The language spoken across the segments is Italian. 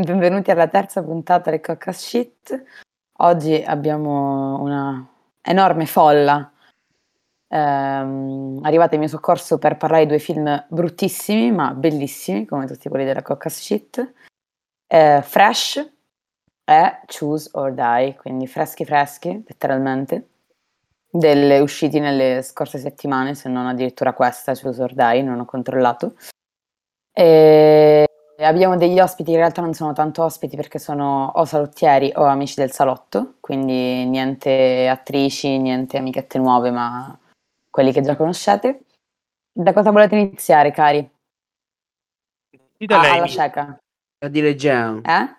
benvenuti alla terza puntata del Cocas Shit. Oggi abbiamo una enorme folla ehm, arrivata in mio soccorso per parlare di due film bruttissimi ma bellissimi, come tutti quelli della Cocas Shit. Eh, Fresh e Choose or Die, quindi freschi freschi, letteralmente, delle usciti nelle scorse settimane, se non addirittura questa, Choose or Die, non ho controllato. E abbiamo degli ospiti, in realtà non sono tanto ospiti perché sono o salottieri o amici del salotto, quindi niente attrici, niente amichette nuove, ma quelli che già conoscete. Da cosa volete iniziare, cari? Decida Ah, lei. alla cieca. Da dire già. Eh?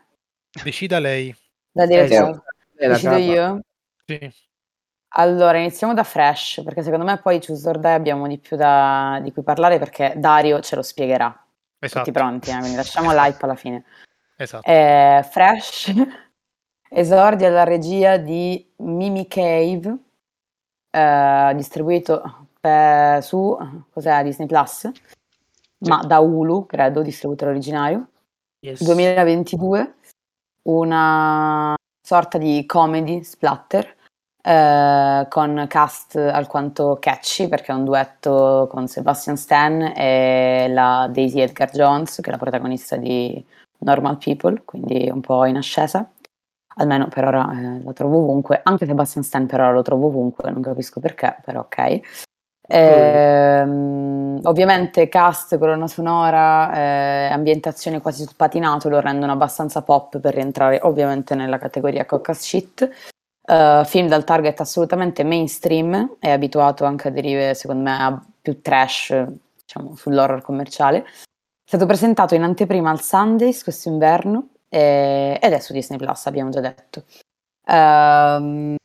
Decida lei. Da dire Eh. È la Decido capa. io? Sì. Allora, iniziamo da Fresh, perché secondo me poi Choose or Die abbiamo di più da, di cui parlare perché Dario ce lo spiegherà. Esatto. Tutti pronti, eh? quindi lasciamo l'hype alla fine. Esatto. Eh, Fresh esordia alla regia di Mimi Cave, eh, distribuito per- su cos'è, Disney Plus, ma da Hulu, credo, distributore originario. Yes. 2022, una sorta di comedy splatter eh, con cast alquanto catchy perché è un duetto con Sebastian Stan e la Daisy Edgar Jones che è la protagonista di Normal People, quindi un po' in ascesa. Almeno per ora eh, la trovo ovunque, anche Sebastian Stan per ora lo trovo ovunque, non capisco perché, però ok. Ehm, ovviamente cast, colonna sonora, eh, ambientazione quasi sul patinato lo rendono abbastanza pop per rientrare ovviamente nella categoria cocas shit. Eh, film dal target assolutamente mainstream, è abituato anche a derive secondo me a più trash, diciamo sull'horror commerciale. È stato presentato in anteprima al Sundays questo inverno eh, ed è su Disney Plus, abbiamo già detto. Ehm,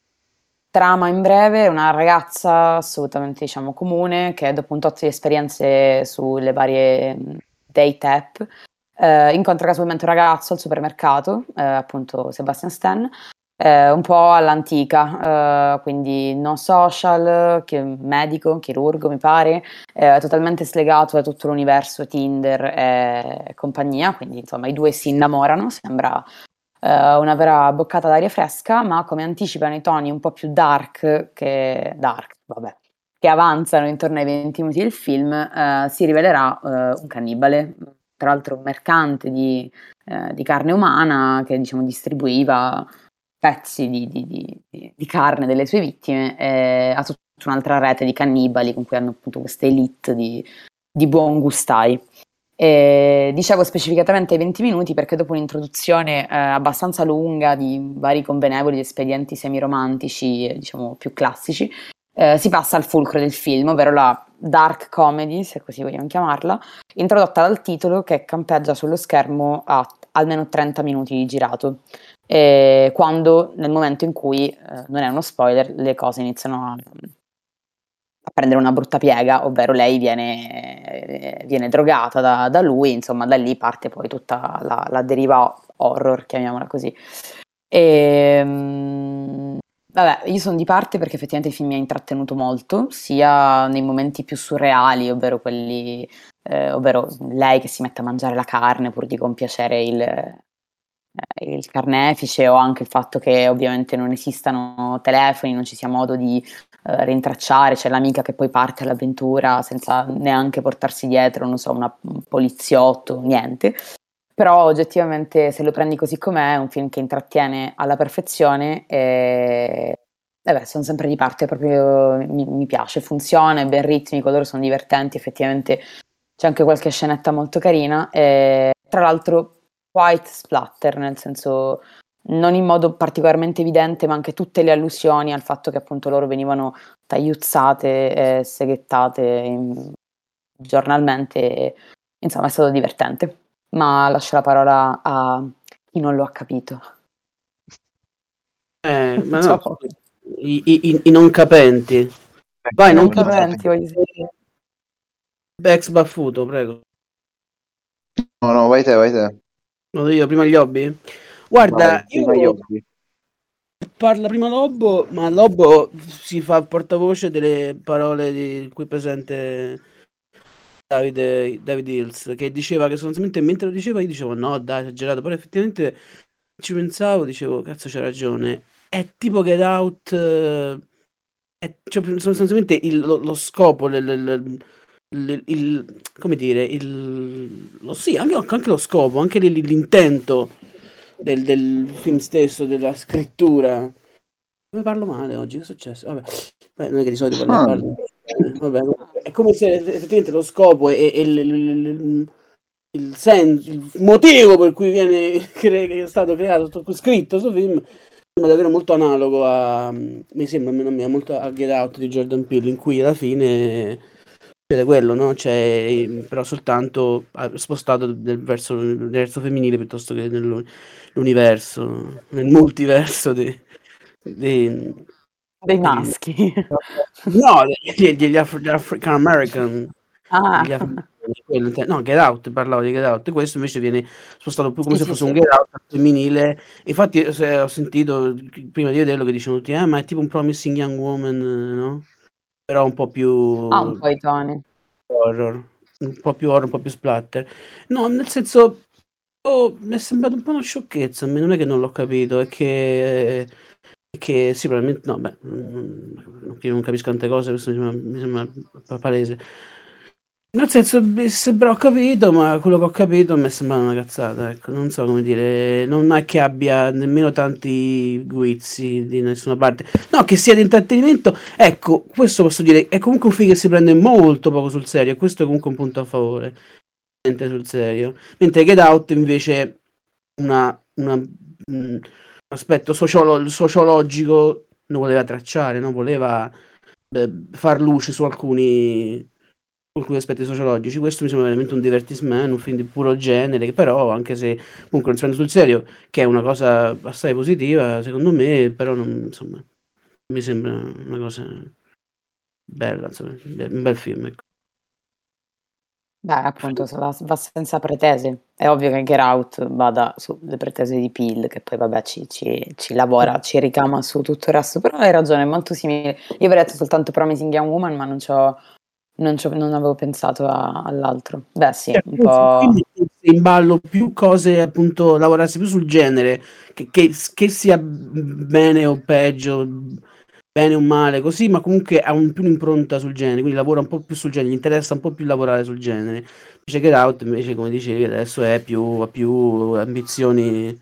trama in breve, una ragazza assolutamente diciamo comune che dopo un tot di esperienze sulle varie date app eh, incontra casualmente un ragazzo al supermercato, eh, appunto Sebastian Stan, eh, un po' all'antica, eh, quindi no social, chi- medico, chirurgo mi pare, eh, totalmente slegato da tutto l'universo Tinder e compagnia, quindi insomma i due si innamorano, sembra eh, una vera boccata d'aria fresca, ma come anticipano i toni un po' più dark che dark, vabbè, che avanzano intorno ai 20 minuti del film, eh, si rivelerà eh, un cannibale, tra l'altro un mercante di, di carne umana che diciamo distribuiva pezzi di, di- di- di- carne delle sue vittime e ha tutta un'altra rete di cannibali con cui hanno appunto questa elite di, di buon gustai. E dicevo specificatamente ai 20 minuti perché dopo un'introduzione eh, abbastanza lunga di vari convenevoli espedienti semiromantici, eh, diciamo più classici, eh, si passa al fulcro del film, ovvero la dark comedy, se così vogliamo chiamarla, introdotta dal titolo che campeggia sullo schermo a almeno 30 minuti di girato, e quando nel momento in cui, eh, non è uno spoiler, le cose iniziano a, a prendere una brutta piega, ovvero lei viene, eh, viene drogata da, da lui, insomma da lì parte poi tutta la, la deriva horror, chiamiamola così. E, mm, vabbè, io sono di parte perché effettivamente il film mi ha intrattenuto molto, sia nei momenti più surreali, ovvero quelli, eh, ovvero lei che si mette a mangiare la carne pur di compiacere il, eh, il carnefice, o anche il fatto che ovviamente non esistano telefoni, non ci sia modo di eh, rintracciare, c'è l'amica che poi parte all'avventura senza neanche portarsi dietro, non so, una- un poliziotto, niente. Però oggettivamente se lo prendi così com'è è un film che intrattiene alla perfezione e eh sono sempre di parte, proprio mi, mi piace, funziona, è ben ritmico, loro sono divertenti, effettivamente c'è anche qualche scenetta molto carina e tra l'altro quite splatter, nel senso non in modo particolarmente evidente, ma anche tutte le allusioni al fatto che appunto loro venivano tagliuzzate e seghettate in- giornalmente, insomma è stato divertente ma lascio la parola a chi non lo ha capito. Eh, ma no, i, i- i- i non capenti. Vai, non non capenti. capenti, voglio dire. Bex baffuto, prego. No, no, vai te, vai te. Lo do io prima gli hobby? Guarda, Vai, io gli hobby. parla prima Lobbo, ma Lobbo si fa portavoce delle parole di qui presente Davide, David Hills, che diceva che sostanzialmente mentre lo diceva io dicevo no dai, esagerato, però effettivamente ci pensavo, dicevo cazzo c'ha ragione. È tipo Get Out, eh, è, cioè, sostanzialmente il, lo, lo scopo, il, il, il, il- come dire, il, lo, sì, anche, anche lo scopo, anche l'intento del, del film stesso, della scrittura. Come parlo male oggi? Che è successo? Vabbè, Beh, non è che di solito parlo, Ah. parlo- eh, vabbè, è come se effettivamente lo scopo e, e il, il- senso, il motivo per cui viene cre- è stato creato, scritto questo film, sembra davvero molto analogo a, mi sembra a molto a Get Out di Jordan Peele, in cui alla fine succede quello, no? C'è però soltanto spostato del verso, del verso femminile piuttosto che nell'universo, nel multiverso di- Dei di- maschi. no, degli, degli Af- degli African American. Ah, degli inte- no, Get Out, parlavo di Get Out, questo invece viene spostato più come Sì, se fosse sì. un Get Out femminile. Infatti, se ho sentito prima di vederlo che dicevano tutti, ah, ma è tipo un Promising Young Woman, no? Però un po' più ha un po' i toni. horror, un po' più horror, un po' più splatter. No, nel senso, oh, mi è sembrato un po' una sciocchezza, a me non è che non l'ho capito, è che, che sì, probabilmente, no, beh, mm, io non capisco tante cose, questo mi sembra, mi sembra pa- palese. Nel senso, sembra ho capito, ma quello che ho capito mi è sembrato una cazzata, ecco, non so come dire, non è che abbia nemmeno tanti guizzi di nessuna parte. No, che sia di intrattenimento, ecco, questo posso dire, è comunque un film che si prende molto poco sul serio, e questo è comunque un punto a favore, niente sul serio. Mentre Get Out invece una, una- un aspetto sociolo- sociologico non voleva tracciare, non voleva eh, far luce su alcuni, alcuni aspetti sociologici. Questo mi sembra veramente un divertisement, un film di puro genere, che però, anche se comunque non si prende sul serio, che è una cosa assai positiva, secondo me, però non, insomma, mi sembra una cosa bella, insomma, un bel film. Ecco. Beh, appunto, se va, va senza pretese. È ovvio che Get Out vada sulle pretese di Peel, che poi vabbè ci, ci- ci lavora, ci ricama su tutto il resto, però hai ragione, è molto simile. Io avrei detto soltanto Promising Young Woman, ma non, c'ho- non, non avevo pensato a- all'altro. Beh sì, Cioè, un po'... quindi in ballo più cose, appunto, lavorarsi più sul genere, che, che- che sia bene o peggio, bene o male, così, ma comunque ha un, più un'impronta sul genere, quindi lavora un po' più sul genere, gli interessa un po' più lavorare sul genere. Invece Get Out, invece, come dicevi, adesso è più, ha più ambizioni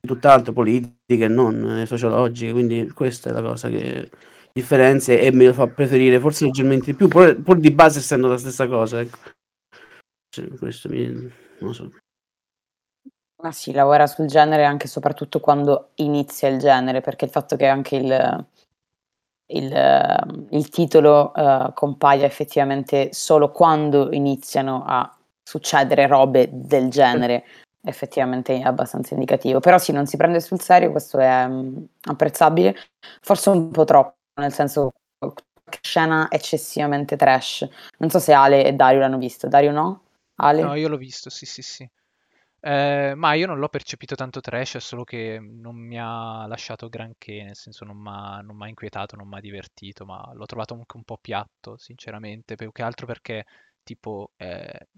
tutt'altro, politiche e non eh, sociologiche, quindi questa è la cosa che differenzia e me lo fa preferire forse leggermente di più, pur, pur di base essendo la stessa cosa, ecco. Cioè, questo mi, non so. Ma sì, lavora sul genere anche soprattutto quando inizia il genere, perché il fatto che anche il, il, il titolo eh, compaia effettivamente solo quando iniziano a succedere robe del genere, effettivamente è abbastanza indicativo. Però sì, non si prende sul serio, questo è mm, apprezzabile, forse un po' troppo, nel senso scena eccessivamente trash. Non so se Ale e Dario l'hanno visto. Dario no? Ale? No, io l'ho visto, sì, sì, sì. Eh, ma io non l'ho percepito tanto trash, è solo che non mi ha lasciato granché, nel senso non non m'ha inquietato, non m'ha divertito, ma l'ho trovato anche un po' piatto, sinceramente, più che altro perché, tipo, eh,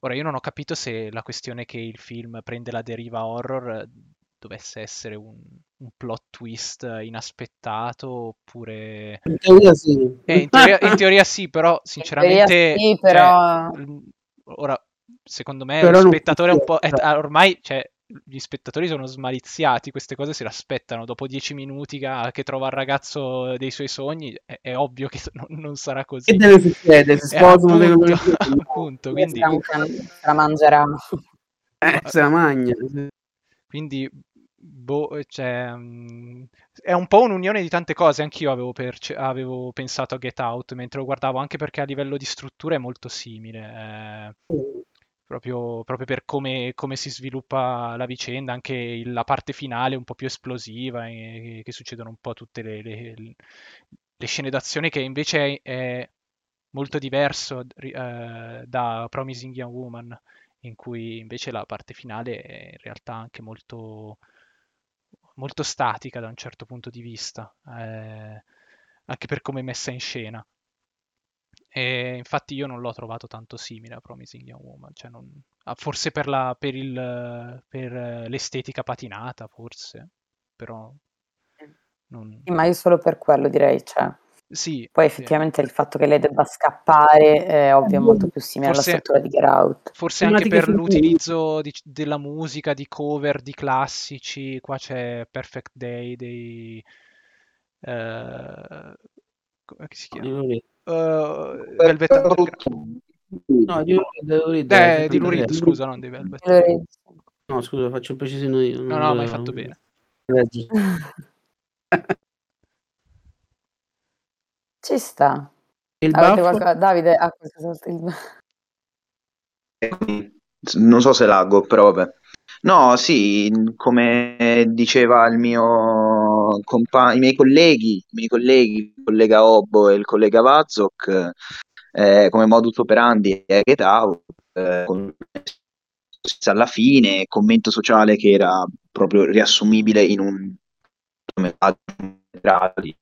ora io non ho capito se la questione che il film prende la deriva horror dovesse essere un, un plot twist inaspettato oppure... In teoria sì. Eh, in teoria, in teoria sì, però teoria sinceramente... sì, cioè, però- l- ora, secondo me Però lo spettatore è un po'... è- ormai, cioè, gli spettatori sono smaliziati, queste cose se l'aspettano. Dopo dieci minuti che, che trova il ragazzo dei suoi sogni, è, è ovvio che non, non sarà così. Che deve succedere? Si Eh, sposano, appunto, devono- appunto, quindi... Un se la mangerà. Eh, se la mangia. Quindi, boh, cioè, mm, è un po' un'unione di tante cose. Anch'io avevo, perce- avevo pensato a Get Out mentre lo guardavo, anche perché a livello di struttura è molto simile. eh, proprio, proprio per come, come si sviluppa la vicenda, anche la parte finale un po' più esplosiva, e, che succedono un po' tutte le, le- le scene d'azione, che invece è, è molto diverso eh, da Promising Young Woman in cui invece la parte finale è in realtà anche molto, molto statica da un certo punto di vista, eh, anche per come è messa in scena. E infatti io non l'ho trovato tanto simile a Promising Young Woman, cioè non- ah, forse per, la- per il- per, l'estetica patinata, forse, però non... Sì, ma io solo per quello direi, cioè. Sì, Poi sì. effettivamente il fatto che lei debba scappare è ovvio molto più simile alla Forse- struttura di Get Out. Forse anche per l'utilizzo di- della musica, di cover, di classici, qua c'è Perfect Day dei... eh, come si chiama? Di Eh, Velvet Underground. No, di Lou Reed, Eh, di. Reed, scusa, non di Velvet. No, scusa, faccio un precisino io. No, no, ma hai fatto bene. Ci sta. Il Avete baffo? qualcosa... Davide ha qualcosa il- Non so se laggo, però vabbè. No, sì, come diceva il mio compa- i miei colleghi, i miei colleghi, il collega Obbo e il collega Vazok, eh, come modus operandi è Out, eh, con alla fine, commento sociale che era proprio riassumibile in un di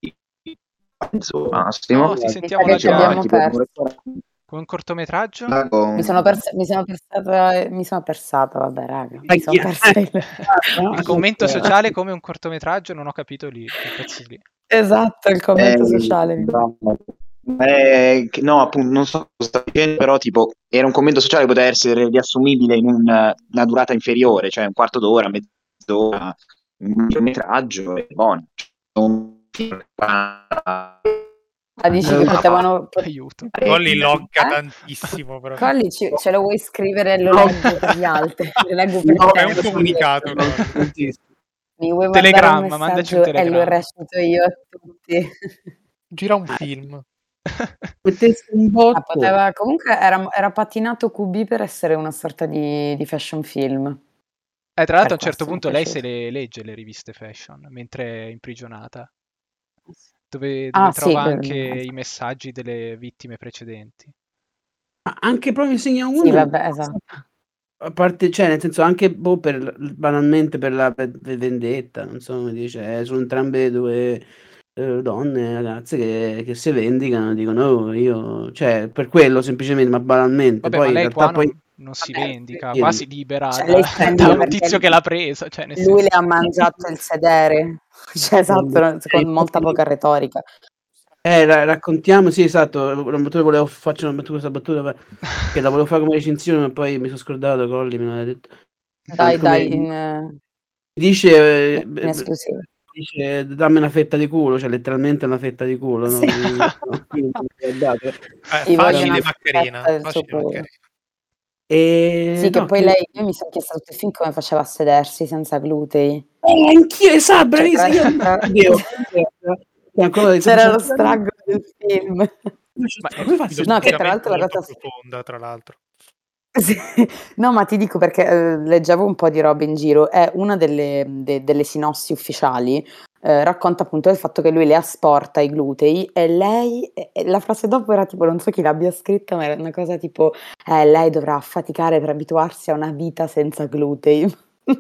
mezzo massimo. No, ti Mi sentiamo. Come un cortometraggio? Lago- Mi sono, persa, mi sono persata, mi sono persata, vabbè raga, mi sono persa il... Il commento sociale come un cortometraggio? Non ho capito lì, lì. Esatto, il commento Eh, sociale. Eh, no, appunto, non so cosa sta dicendo, però tipo era un commento sociale che poteva essere riassumibile in un- una durata inferiore, cioè un quarto d'ora, mezz'ora, un metraggio e buono. Un film Ah, dici che potevano... Aiuto. Colli Eh? logga Eh? tantissimo. Però. Colli, ci- ce lo vuoi scrivere? Lo leggo per gli altri. Lo leggo per No, te. è un comunicato. no? Mi vuoi Telegramma, un mandaci un messaggio E lo recito io a tutti. Gira un Ah. film. Ah, poteva- comunque era, era patinato QB per essere una sorta di, di fashion film. Eh, tra l'altro a un Per certo punto lei se le legge le riviste fashion mentre è imprigionata, dove, dove Ah, sì, trova que- anche i messaggi delle vittime precedenti. Ma Anche Promising Young Sì, Woman. vabbè, esatto. A parte, cioè, nel senso, anche boh, per, banalmente per la per- vendetta, non so come dice, eh, sono entrambe due eh, donne, ragazze che, che si vendicano, dicono, "Oh, io, cioè, per quello semplicemente, ma banalmente. Vabbè, poi ma in realtà qua poi... non, non si Vabbè, vendica, sì, qua sì. si libera Cioè, da, un tizio che l'ha presa, cioè nel Lui senso... le ha mangiato il sedere. Cioè, esatto, con molta poca retorica. Eh, ra- raccontiamo, sì, esatto, una battuta volevo faccio una battuta, questa battuta che la volevo fare come recensione, ma poi mi sono scordato, Colli me l'ha detto. Dai, Come- dai, in, eh, Dice, eh, in esclusiva. dice dammi una fetta di culo, cioè letteralmente una fetta di culo, no? Sì. No, non mi ha dato. Eh, Io E, Sì, che no, poi che- lei, io mi sono chiesta tutto il film come faceva a sedersi senza glutei. Eh, anch'io, esatto, bravissimo. Cioè, io- e ancora C'era lo straggo del film. Ma come fa a No, che tra l'altro la cosa- profonda, tra l'altro. Sì. No, ma ti dico perché eh, leggevo un po' di roba in giro. È una delle, de- delle sinossi ufficiali. Eh, racconta appunto del fatto che lui le asporta i glutei e lei, e- la frase dopo era tipo, non so chi l'abbia scritta, ma era una cosa tipo, eh, lei dovrà faticare per abituarsi a una vita senza glutei.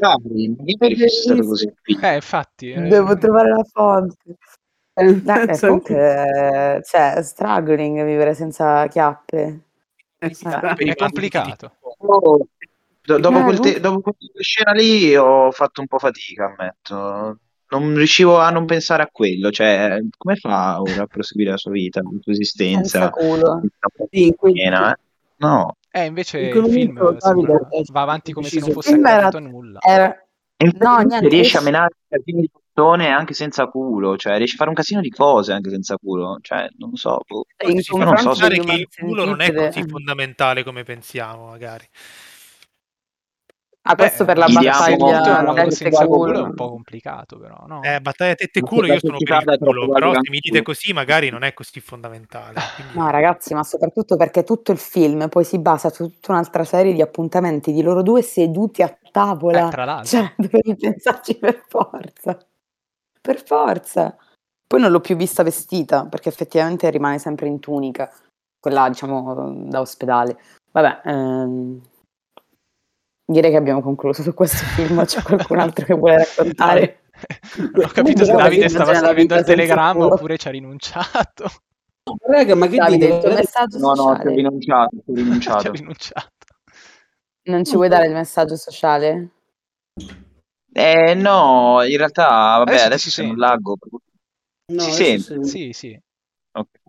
Magari, stato così. Eh, infatti... eh, Devo trovare la fonte. Eh, Dai, eh, comunque, eh, cioè, struggling vivere senza chiappe. Esatto. è complicato. Oh, do- dopo, Eh, quel te- dopo quella scena lì ho fatto un po' fatica, ammetto. Non riuscivo a non pensare a quello, cioè, come fa ora a proseguire la sua vita, la sua Senza esistenza? culo. Sì, eh? No. Eh, invece In il quel film momento, sembra- Davide, va avanti come se non fosse Il film era- accaduto nulla. Era- infatti niente, riesce a menare un casino di persone anche senza culo, cioè riesce a fare un casino di cose anche senza culo, cioè non lo so. boh. in non so se- che il culo non è così fondamentale come pensiamo, magari. Ah, questo per la battaglia mondo tette culo è un po' complicato, però, no? Eh, battaglia tette e culo, io sono per il culo, però se mi dite così magari non è così fondamentale. quindi- No, ragazzi, ma soprattutto perché tutto il film poi si basa su tutta un'altra serie di appuntamenti di loro due seduti a tavola. Eh, tra l'altro. Cioè, dovevi pensarci per forza. Per forza. Poi non l'ho più vista vestita, perché effettivamente rimane sempre in tunica, quella, diciamo, da ospedale. Vabbè, ehm, direi che abbiamo concluso su questo film. C'è qualcun altro che vuole raccontare? Non ho capito se Davide stava scrivendo il telegramma oppure ci ha rinunciato. No, raga, ma che Davide, dite? il tuo messaggio No, no, ci ho rinunciato, ci ho rinunciato. rinunciato. Non ci vuoi dare il messaggio sociale? Eh, no, in realtà, vabbè, Adesso ti adesso non sente. laggo. No, si sente? sì. Sì, sì. Ok. Ma, insomma,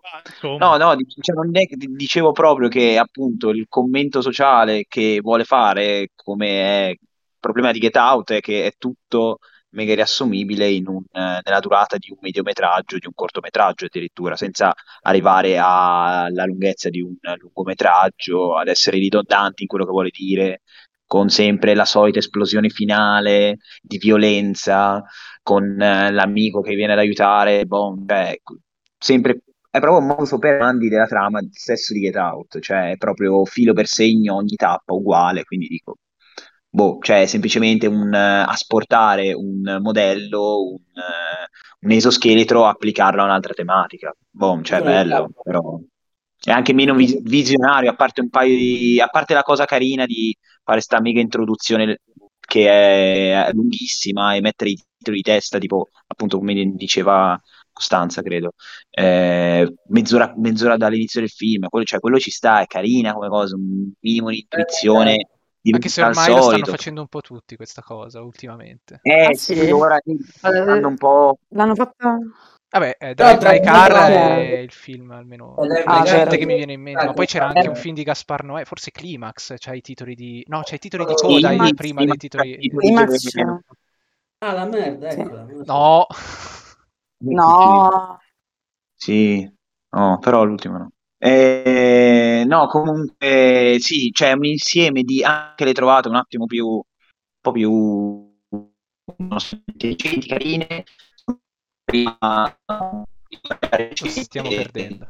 No, no, cioè, dicevo proprio che appunto il commento sociale che vuole fare, come è il problema di Get Out, è che è tutto mega riassumibile un, eh, nella durata di un mediometraggio, di un cortometraggio addirittura, senza arrivare alla lunghezza di un lungometraggio, ad essere ridondanti in quello che vuole dire, con sempre la solita esplosione finale di violenza, con eh, l'amico che viene ad aiutare, boh, cioè, sempre è proprio un modus operandi della trama stesso di Get Out, cioè è proprio filo per segno ogni tappa uguale, quindi dico, boh, cioè è semplicemente un eh, asportare un modello, un, eh, un esoscheletro, applicarlo a un'altra tematica. Boh, cioè No, bello, no. però è anche meno vis- visionario, a parte un paio di, a parte la cosa carina di fare sta mega introduzione che è lunghissima e mettere i titoli di testa, tipo appunto come diceva Costanza, credo eh, mezz'ora, mezz'ora dall'inizio del film, quello, cioè, quello ci sta, è carina come cosa, un minimo di intuizione Anche se ormai lo stanno facendo un po' tutti questa cosa ultimamente. Eh Ah, sì, sì? ora hanno un po'... L'hanno fatta... Vabbè, eh, Drive tra My Car è il film almeno Eh, recente Car- che mi viene in mente, ma poi c'era anche un film di Gaspar Noè, forse Climax, c'ha i titoli di... No, c'ha i titoli di coda i- prima dei titoli... Climax. Ah, la merda, eccola. No! No, Sì, no, però l'ultimo no. Eh, no, comunque sì, c'è un insieme di anche le trovate un attimo più un po' più non so, intelligenti, carine. Prima Ci stiamo perdendo.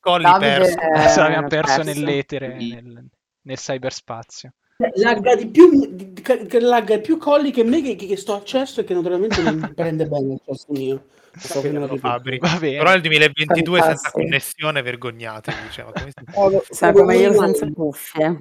colli perso. Adesso l'abbiamo perso perso. nell'etere, nel, nel cybersspazio. Lagga di più, di- lagga più colli che me che, che sto a cesso e che naturalmente non mi prende bene il cesso mio. So. Però nel 2022 senza Fantastico. connessione vergognatevi, diciamo. Come si- Oh, Sai oh, come io senza cuffie.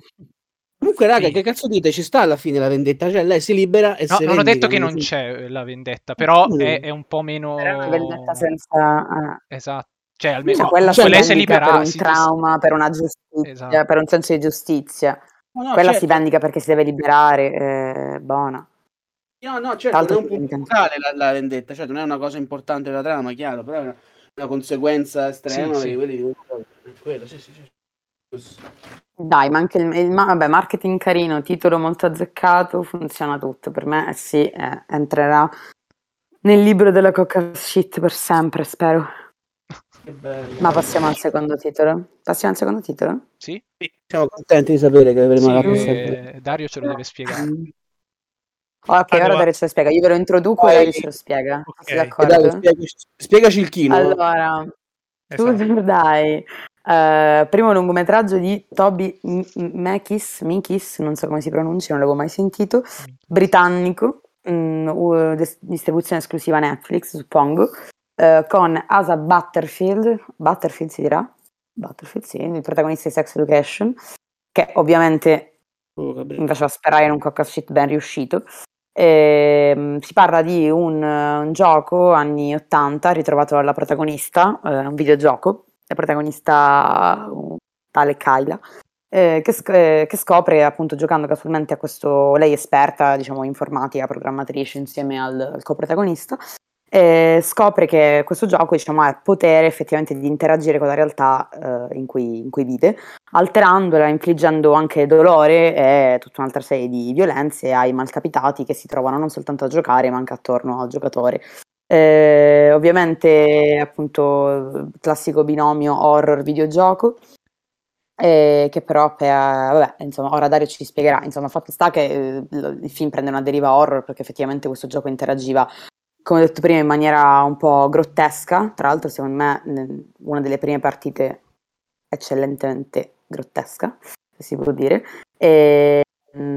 Comunque, raga, Sì. che cazzo dite? Ci sta alla fine la vendetta? Cioè, lei si libera e No, si non ho detto che non c'è la vendetta, però Mm. è, è un po' meno... Era una vendetta senza... eh. Esatto. Cioè, almeno Cioè, quella cioè, si lei si è vendica per liberata. un si- trauma, per una giustizia, Esatto. per un senso di giustizia. No, no, quella certo. si vendica perché si deve liberare, eh, buona. No, no, certo, non è un punto focale la, la vendetta, certo, non è una cosa importante della trama, chiaro, però è una, una conseguenza estrema Sì, sì. quelli quello, sì, sì, sì. Dai, ma anche il, il- ma vabbè, marketing carino, titolo molto azzeccato, funziona tutto. Per me, sì, eh, entrerà nel libro della coca shit per sempre, spero. Che bello. Ma passiamo al secondo titolo. Passiamo al secondo titolo? Sì? Siamo contenti di sapere che avremo Sì, la eh, possibilità. Dario ce lo deve spiegare. Mm. Ok, Ah, ora Dario ce lo spiega. Io ve lo introduco e Vai. Dario ce lo spiega. Ok. Sei Dai, d'accordo? spiegaci, spiegaci il chino. Allora, Esatto. Super Dai, eh, primo lungometraggio di Toby Mekis, Mikis, non so come si pronuncia, non l'avevo mai sentito, britannico, mm, u- dis- distribuzione esclusiva Netflix, suppongo, eh, con Asa Butterfield, Butterfield si dirà? Butterfield, sì, il protagonista di Sex Education, che ovviamente Oh, mi faceva sperare in un cock shit ben riuscito. Ehm, si parla di un, un gioco anni 80 ritrovato dalla protagonista, eh, un videogioco, la protagonista tale Kyla, eh, che, sc- eh, che scopre appunto giocando casualmente a questo, lei esperta diciamo informatica, programmatrice insieme al, al coprotagonista, e scopre che questo gioco diciamo, ha il potere effettivamente di interagire con la realtà eh, in cui- in cui vive alterandola, infliggendo anche dolore e tutta un'altra serie di violenze ai malcapitati che si trovano non soltanto a giocare, ma anche attorno al giocatore. Eh, ovviamente, appunto, classico binomio horror-videogioco. eh, che però per, vabbè, insomma, ora Dario ci spiegherà. Insomma, fatto sta che eh, il film prende una deriva horror perché effettivamente questo gioco interagiva, come detto prima, in maniera un po' grottesca. Tra l'altro, secondo me, una delle prime partite eccellentemente grottesca, se si può dire. E, mh,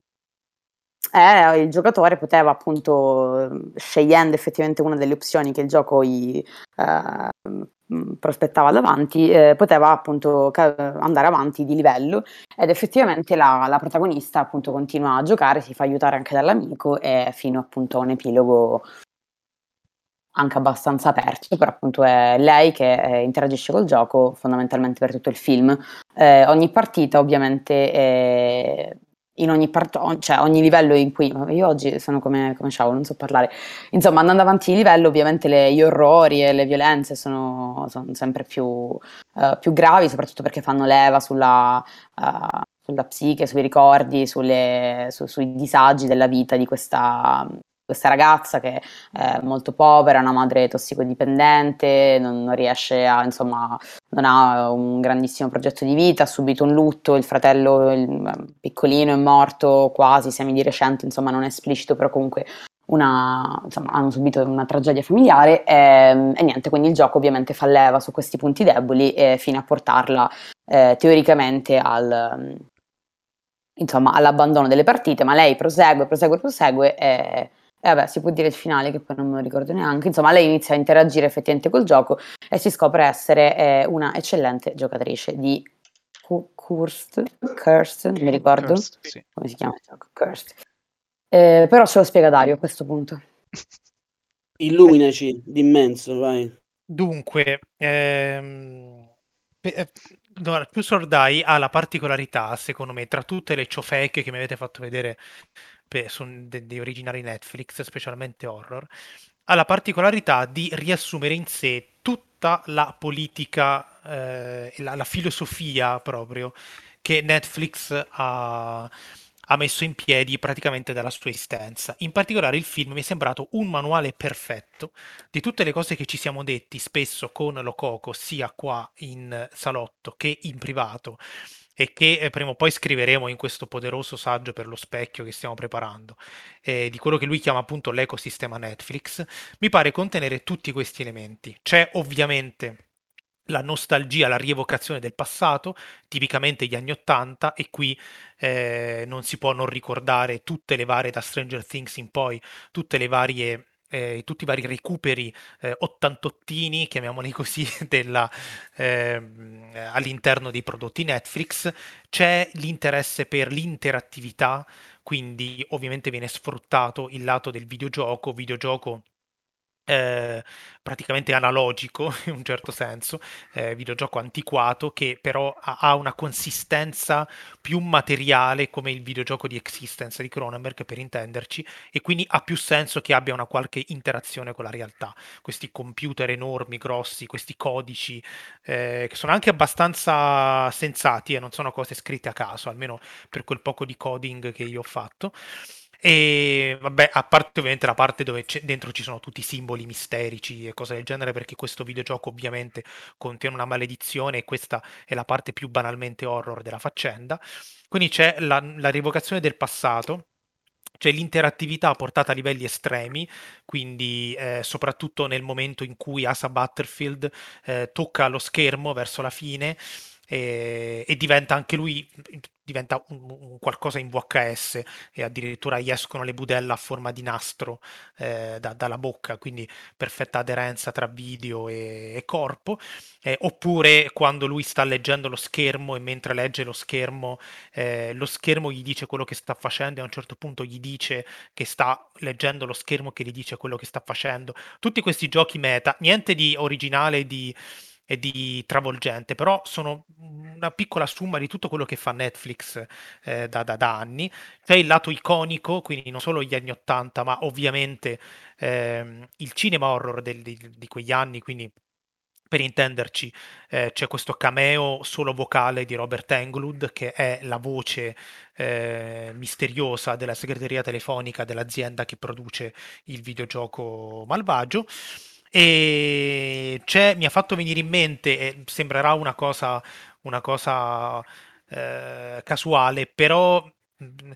eh, il giocatore poteva appunto, scegliendo effettivamente una delle opzioni che il gioco gli eh, mh, prospettava davanti, eh, poteva appunto ca- andare avanti di livello ed effettivamente la, la protagonista appunto continua a giocare, si fa aiutare anche dall'amico e fino appunto a un epilogo anche abbastanza aperto, però appunto è lei che eh, interagisce col gioco fondamentalmente per tutto il film. Eh, ogni partita ovviamente è in ogni, part- cioè ogni livello in cui io oggi sono come, come Ciao, non so parlare. Insomma, andando avanti di livello, ovviamente le, gli orrori e le violenze sono, sono sempre più, uh, più, gravi, soprattutto perché fanno leva sulla, uh, sulla psiche, sui ricordi, sulle, su, sui disagi della vita di questa, questa ragazza che è molto povera, una madre tossicodipendente, non, non riesce a, insomma, non ha un grandissimo progetto di vita, ha subito un lutto, il fratello il piccolino è morto quasi semi di recente, insomma non è esplicito, però comunque una, insomma, hanno subito una tragedia familiare e, ehm, e, niente, quindi il gioco ovviamente fa leva su questi punti deboli eh, fino a portarla eh, teoricamente al, insomma, all'abbandono delle partite, ma lei prosegue, prosegue, prosegue e e vabbè, si può dire il finale che poi non me lo ricordo neanche. Insomma, lei inizia a interagire effettivamente col gioco e si scopre essere eh, una eccellente giocatrice di Cursed, Cursed, non mi ricordo Cursed, sì. come si chiama il gioco, Cursed. Eh, però ce lo spiega Dario a questo punto. Illuminaci d'immenso, vai. Dunque, ehm, pe- no, più Sordai ha la particolarità, secondo me, tra tutte le ciofecche che mi avete fatto vedere pe- su de- dei originali Netflix, specialmente horror, ha la particolarità di riassumere in sé tutta la politica eh, la, la filosofia proprio che Netflix ha, ha messo in piedi praticamente dalla sua esistenza. In particolare il film mi è sembrato un manuale perfetto di tutte le cose che ci siamo detti spesso con Lococo, sia qua in salotto che in privato, e che eh, prima o poi scriveremo in questo poderoso saggio per lo specchio che stiamo preparando, eh, di quello che lui chiama appunto l'ecosistema Netflix, mi pare contenere tutti questi elementi. C'è ovviamente la nostalgia, la rievocazione del passato, tipicamente gli anni Ottanta, e qui eh, non si può non ricordare tutte le varie, da Stranger Things in poi, tutte le varie eh, tutti i vari recuperi eh, ottantottini, chiamiamoli così, della, eh, all'interno dei prodotti Netflix. C'è l'interesse per l'interattività, quindi ovviamente viene sfruttato il lato del videogioco, videogioco eh, praticamente analogico in un certo senso, eh, videogioco antiquato che però ha, ha, una consistenza più materiale come il videogioco di Existence di Cronenberg per intenderci e quindi ha più senso che abbia una qualche interazione con la realtà. Questi computer enormi, grossi, questi codici eh, che sono anche abbastanza sensati e non sono cose scritte a caso, almeno per quel poco di coding che io ho fatto. E vabbè, a parte ovviamente la parte dove dentro ci sono tutti i simboli misterici e cose del genere, perché questo videogioco ovviamente contiene una maledizione e questa è la parte più banalmente horror della faccenda. Quindi c'è la, la rievocazione del passato, c'è l'interattività portata a livelli estremi, quindi eh, soprattutto nel momento in cui Asa Butterfield eh, tocca lo schermo verso la fine e, e diventa anche lui diventa un, un, qualcosa in VHS e addirittura gli escono le budella a forma di nastro eh, da, dalla bocca, quindi perfetta aderenza tra video e, e corpo, eh, oppure quando lui sta leggendo lo schermo e mentre legge lo schermo, eh, lo schermo gli dice quello che sta facendo e a un certo punto gli dice che sta leggendo lo schermo che gli dice quello che sta facendo. Tutti questi giochi meta, niente di originale di e di travolgente, però sono una piccola somma di tutto quello che fa Netflix eh, da, da, da, anni. C'è il lato iconico, quindi non solo gli anni Ottanta, ma ovviamente eh, il cinema horror del, di, di, quegli anni, quindi per intenderci eh, c'è questo cameo solo vocale di Robert Englund, che è la voce eh, misteriosa della segreteria telefonica dell'azienda che produce il videogioco malvagio. E mi ha fatto venire in mente, e sembrerà una cosa, una cosa eh, casuale, però mm,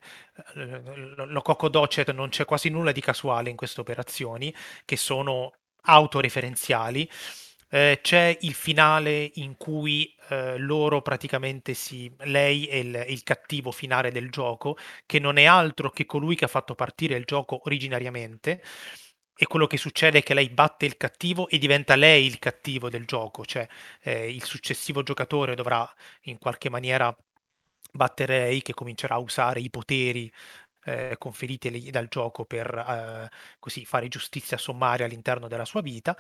lo Coco Docet non c'è quasi nulla di casuale in queste operazioni, che sono autoreferenziali. Eh, c'è il finale in cui eh, loro praticamente si. lei è il, il, cattivo finale del gioco, che non è altro che colui che ha fatto partire il gioco originariamente e quello che succede è che lei batte il cattivo e diventa lei il cattivo del gioco, cioè eh, il successivo giocatore dovrà in qualche maniera battere lei che comincerà a usare i poteri eh, conferiti dal gioco per eh, così fare giustizia sommaria all'interno della sua vita.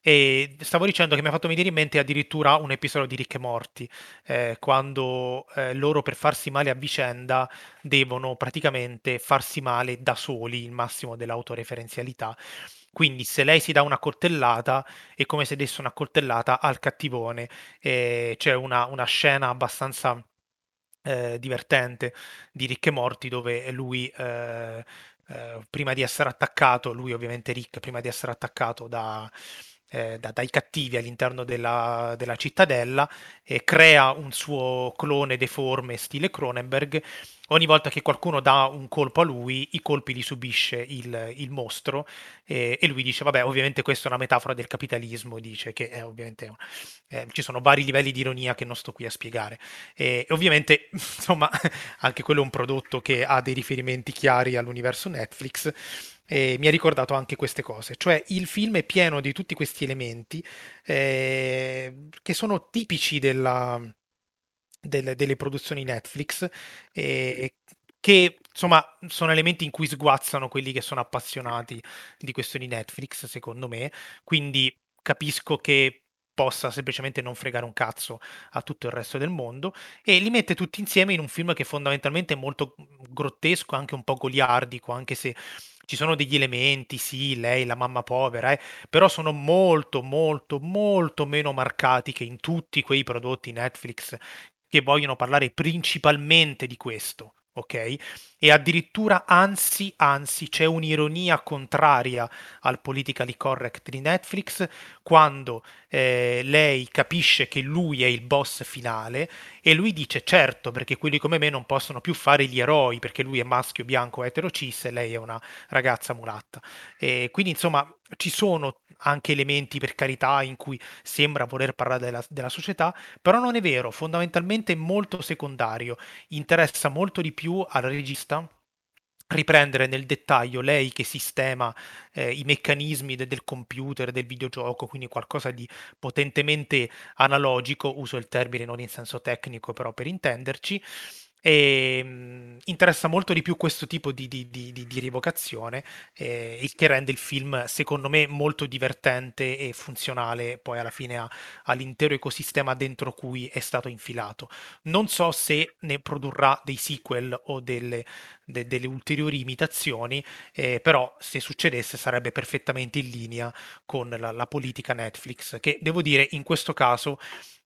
E stavo dicendo che mi ha fatto venire in mente addirittura un episodio di Rick e Morty, eh, quando eh, loro per farsi male a vicenda devono praticamente farsi male da soli, il massimo dell'autoreferenzialità. Quindi se lei si dà una coltellata è come se desse una coltellata al cattivone. Eh, c'è una, una scena abbastanza eh, divertente di Rick e Morty dove lui eh, eh, prima di essere attaccato, lui ovviamente Rick prima di essere attaccato da, eh, da, dai cattivi all'interno della, della cittadella, e crea un suo clone deforme stile Cronenberg. Ogni volta che qualcuno dà un colpo a lui, i colpi li subisce il, il mostro e, e, lui dice, vabbè, ovviamente questa è una metafora del capitalismo, dice che è ovviamente eh, ci sono vari livelli di ironia che non sto qui a spiegare. E ovviamente, insomma, anche quello è un prodotto che ha dei riferimenti chiari all'universo Netflix e mi ha ricordato anche queste cose, cioè il film è pieno di tutti questi elementi eh, che sono tipici della, del, delle produzioni Netflix eh, che insomma sono elementi in cui sguazzano quelli che sono appassionati di questioni Netflix secondo me, quindi capisco che possa semplicemente non fregare un cazzo a tutto il resto del mondo e li mette tutti insieme in un film che fondamentalmente è molto grottesco, anche un po' goliardico, anche se ci sono degli elementi, sì, lei, la mamma povera, eh, però sono molto, molto, molto meno marcati che in tutti quei prodotti Netflix che vogliono parlare principalmente di questo ok? E addirittura, anzi, anzi, c'è un'ironia contraria al politically correct di Netflix quando eh, lei capisce che lui è il boss finale e lui dice certo perché quelli come me non possono più fare gli eroi perché lui è maschio, bianco, etero, cis e lei è una ragazza mulatta. E quindi insomma ci sono anche elementi per carità in cui sembra voler parlare della, della società, però non è vero, fondamentalmente è molto secondario, interessa molto di più al regista riprendere nel dettaglio lei che sistema eh, i meccanismi de- del computer, del videogioco, quindi qualcosa di potentemente analogico, uso il termine non in senso tecnico però per intenderci, e, mh, interessa molto di più questo tipo di, di, di, di rievocazione, eh, il che rende il film, secondo me, molto divertente e funzionale poi alla fine a, all'intero ecosistema dentro cui è stato infilato. Non so se ne produrrà dei sequel o delle, de, delle ulteriori imitazioni, eh, però se succedesse sarebbe perfettamente in linea con la, la politica Netflix, che devo dire in questo caso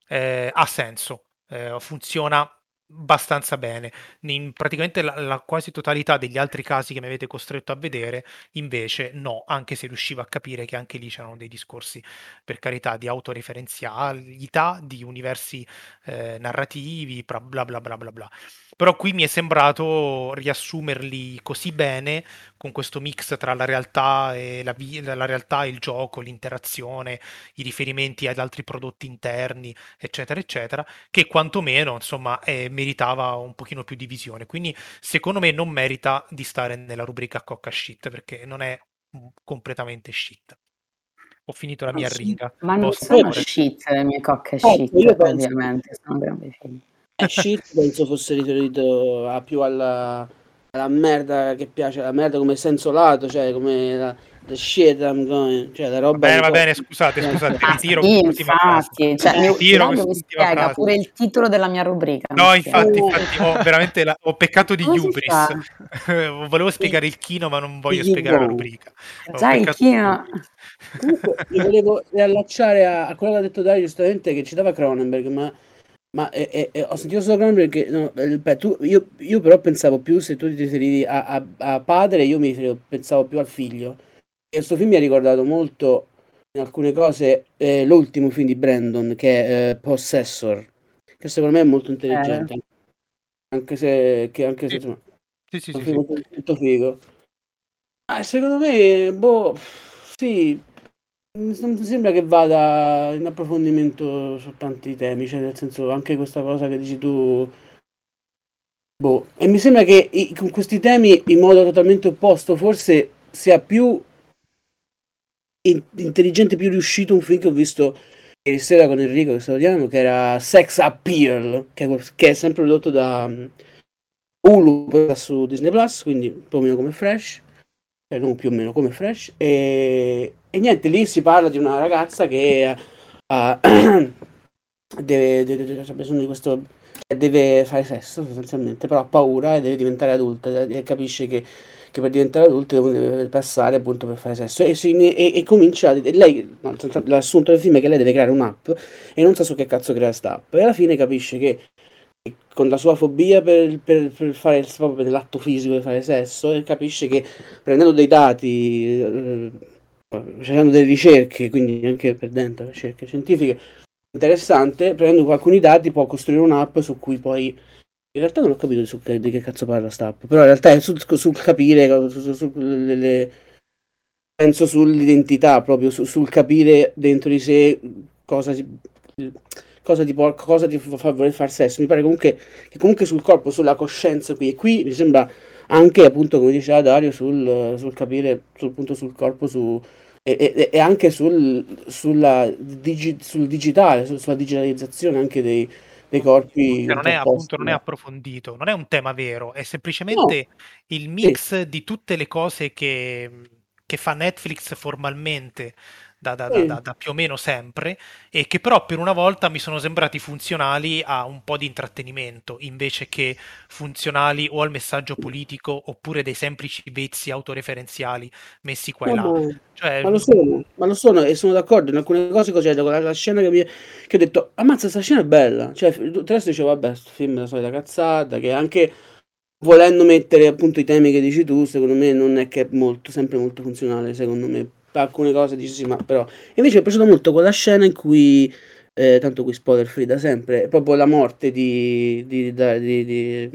eh, ha senso, eh, funziona abbastanza bene. In praticamente la, la, quasi totalità degli altri casi che mi avete costretto a vedere, invece no, anche se riuscivo a capire che anche lì c'erano dei discorsi, per carità, di autoreferenzialità, di universi eh, narrativi, bla bla bla bla bla. Però qui mi è sembrato riassumerli così bene, con questo mix tra la realtà e, la, vi- la realtà e il gioco, l'interazione, i riferimenti ad altri prodotti interni, eccetera, eccetera, che quantomeno, insomma, eh, meritava un pochino più di visione. Quindi, secondo me, non merita di stare nella rubrica cocca shit, perché non è completamente shit. Ho finito la mia sì, ringa. Ma non sono shit le mie cocche shit, ovviamente, sono grandi film. Eh, shit penso fosse riferito a più alla, alla merda che piace, la merda come senso lato, cioè come la, the shit I'm going, cioè la roba. Va bene, va bene, scusate, scusate, ah, ritiro sì, infatti, cioè, mi, ritiro mi spiega frase. pure il titolo della mia rubrica. No, infatti, infatti ho veramente la, ho peccato di hubris. Volevo spiegare il chino, ma non voglio spiegare la rubrica. Già il chino. Comunque, mi volevo riallacciare a, a quello che ha detto Dario giustamente che citava Cronenberg, ma ma eh, eh, ho sentito solo Cronenberg che no, beh, tu, io, io, però pensavo più se tu ti riferivi a, a, a, padre, io mi riferivo, pensavo più al figlio. Questo film mi ha ricordato molto in alcune cose eh, l'ultimo film di Brandon che è eh, Possessor, che secondo me è molto intelligente. Eh. Anche se, che anche se insomma, sì, sì, sì, sì, molto, molto figo. Ah, secondo me, boh, sì, non mi sembra che vada in approfondimento su tanti temi, cioè nel senso anche questa cosa che dici tu. Boh, e mi sembra che i, con questi temi in modo totalmente opposto forse sia più intelligente, più riuscito un film che ho visto ieri sera con Enrico che salutiamo, che era Sex Appeal, che, che è sempre prodotto da, Hulu poi su Disney Plus, quindi più o meno come Fresh, eh, non più o meno come Fresh, e, e niente, lì si parla di una ragazza che uh, ha bisogno di questo, deve fare sesso sostanzialmente, però ha paura e deve diventare adulta e capisce che, che per diventare adulta deve passare appunto per fare sesso. E, e, e comincia, e lei, l'assunto del film è che lei deve creare un'app e non sa su che cazzo crea questa app. E alla fine capisce che con la sua fobia per, per, per fare il, proprio per l'atto fisico di fare sesso e capisce che prendendo dei dati eh, facendo delle ricerche quindi anche per dentro ricerche scientifiche interessante prendendo alcuni dati può costruire un'app su cui poi in realtà non ho capito su che, di che cazzo parla sta app però in realtà è sul, sul capire su, su, le, penso sull'identità proprio su, sul capire dentro di sé cosa cosa ti, por- cosa ti fa voler fare sesso. Mi pare comunque che comunque sul corpo, sulla coscienza qui e qui mi sembra anche appunto come diceva Dario sul, sul capire sul punto sul corpo su, e, e, e, anche sul, digi, sul digitale, su, sulla digitalizzazione anche dei, dei corpi. non è, appunto, non è approfondito, non è un tema vero, è semplicemente no. il mix sì. di tutte le cose che, che fa Netflix formalmente da, da, da, da, più o meno sempre e che però per una volta mi sono sembrati funzionali a un po' di intrattenimento invece che funzionali o al messaggio politico oppure dei semplici vezzi autoreferenziali messi qua e là. Ma, cioè, ma, lo sono, ma lo sono e sono d'accordo in alcune cose così, la, la scena che, mi, che ho detto ammazza questa scena è bella, cioè il resto dicevo vabbè sto film è la solita cazzata che anche volendo mettere appunto i temi che dici tu secondo me non è che è molto, sempre molto funzionale secondo me. Alcune cose dici sì, ma però... Invece mi è piaciuta molto quella scena in cui, eh, tanto qui spoiler free da sempre, proprio la morte di... di, di, di, di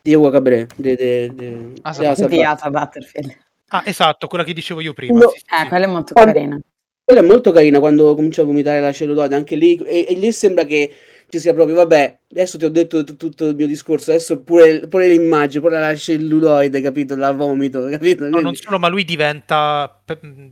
di Ewa Cabré di, di, di, ah, di Asa Butterfield. Ah esatto quella che dicevo io prima no, sì, sì, eh, quella è molto carina. Quella è molto carina quando comincia a vomitare la celluloide anche lì e, e lì sembra che ci sia proprio, vabbè, adesso ti ho detto t- tutto il mio discorso, adesso pure, pure l'immagine, pure la celluloide, capito? La vomito, capito? No, non solo, ma lui diventa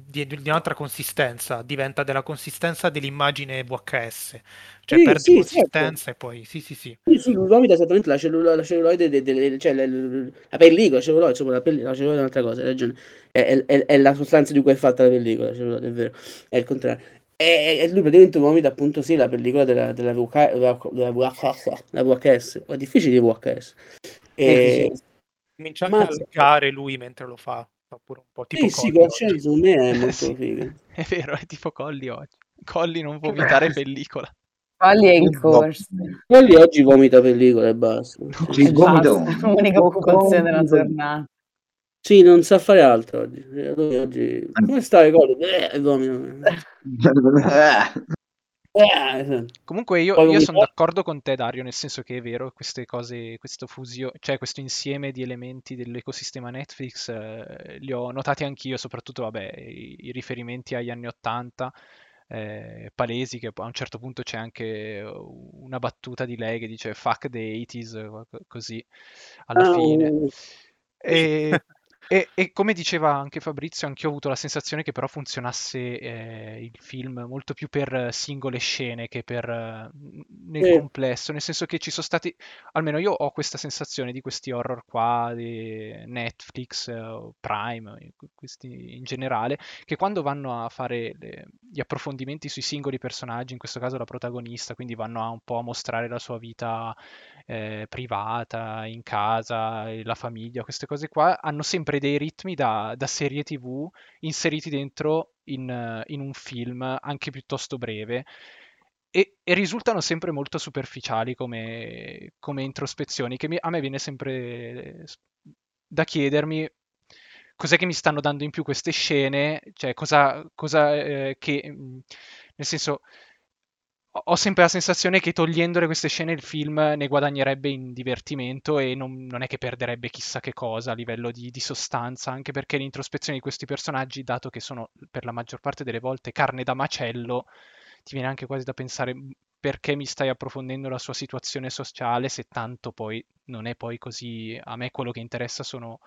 di, di, un'altra consistenza, diventa della consistenza dell'immagine VHS, cioè sì, perde sì, consistenza certo. e poi, sì, sì, sì. Sì, sì, vomita esattamente la, cellulo- la celluloide, de- de- de- cioè la, la pellicola, celluloide, insomma, la, pellicola, la celluloide è un'altra cosa, hai ragione. È, è, è, la sostanza di cui è fatta la pellicola, è vero, è il contrario. E, e lui praticamente vomita appunto sì la pellicola della, della, VK, della, della VHS, la VHS, è difficile di VHS. E, Comincia anche a leccare lui mentre lo fa, fa pure un po' tipo sì, sì, quella scena secondo me è molto sì, figa. È vero, è tipo Colli oggi. Colli non vomitare pellicola. Colli è in corsa. Colli oggi vomita pellicola e basta. Il gomito. L'unica occupazione della giornata. Sì, non sa fare altro oggi. oggi... Come stai, Colo? Eh. Eh, Comunque io, io sono d'accordo con te Dario, nel senso che è vero, queste cose, questo fusio, cioè questo insieme di elementi dell'ecosistema Netflix eh, li ho notati anch'io, soprattutto vabbè, i, i riferimenti agli anni 80 eh, palesi che a un certo punto c'è anche una battuta di lei che dice fuck the 80s così alla fine. Oh. E e, e, come diceva anche Fabrizio, anche io ho avuto la sensazione che però funzionasse eh, il film molto più per singole scene che per eh, nel sì. complesso, nel senso che ci sono stati, almeno io ho questa sensazione di questi horror qua, di Netflix, eh, Prime, questi in generale, che quando vanno a fare le, gli approfondimenti sui singoli personaggi, in questo caso la protagonista, quindi vanno a un po' a mostrare la sua vita eh, privata, in casa, la famiglia, queste cose qua, hanno sempre dei ritmi da, da serie tv inseriti dentro in, in, un film anche piuttosto breve. E, e risultano sempre molto superficiali come, come introspezioni, che mi, a me viene sempre da chiedermi cos'è che mi stanno dando in più queste scene, cioè cosa, cosa eh, che, nel senso, ho sempre la sensazione che togliendole queste scene il film ne guadagnerebbe in divertimento e non, non è che perderebbe chissà che cosa a livello di, di, sostanza, anche perché l'introspezione di questi personaggi, dato che sono per la maggior parte delle volte carne da macello, ti viene anche quasi da pensare perché mi stai approfondendo la sua situazione sociale se tanto poi non è poi così. A me quello che interessa sono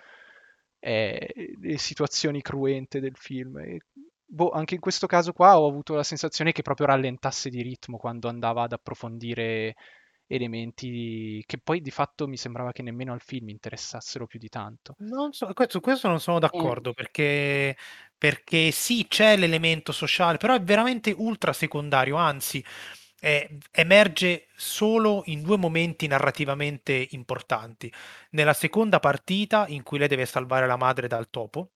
eh, le situazioni cruente del film. E boh, anche in questo caso qua ho avuto la sensazione che proprio rallentasse di ritmo quando andava ad approfondire elementi che poi di fatto mi sembrava che nemmeno al film interessassero più di tanto. Non so, su questo non sono d'accordo perché, perché sì, c'è l'elemento sociale, però è veramente ultra secondario, anzi, eh, emerge solo in due momenti narrativamente importanti. Nella seconda partita, in cui lei deve salvare la madre dal topo,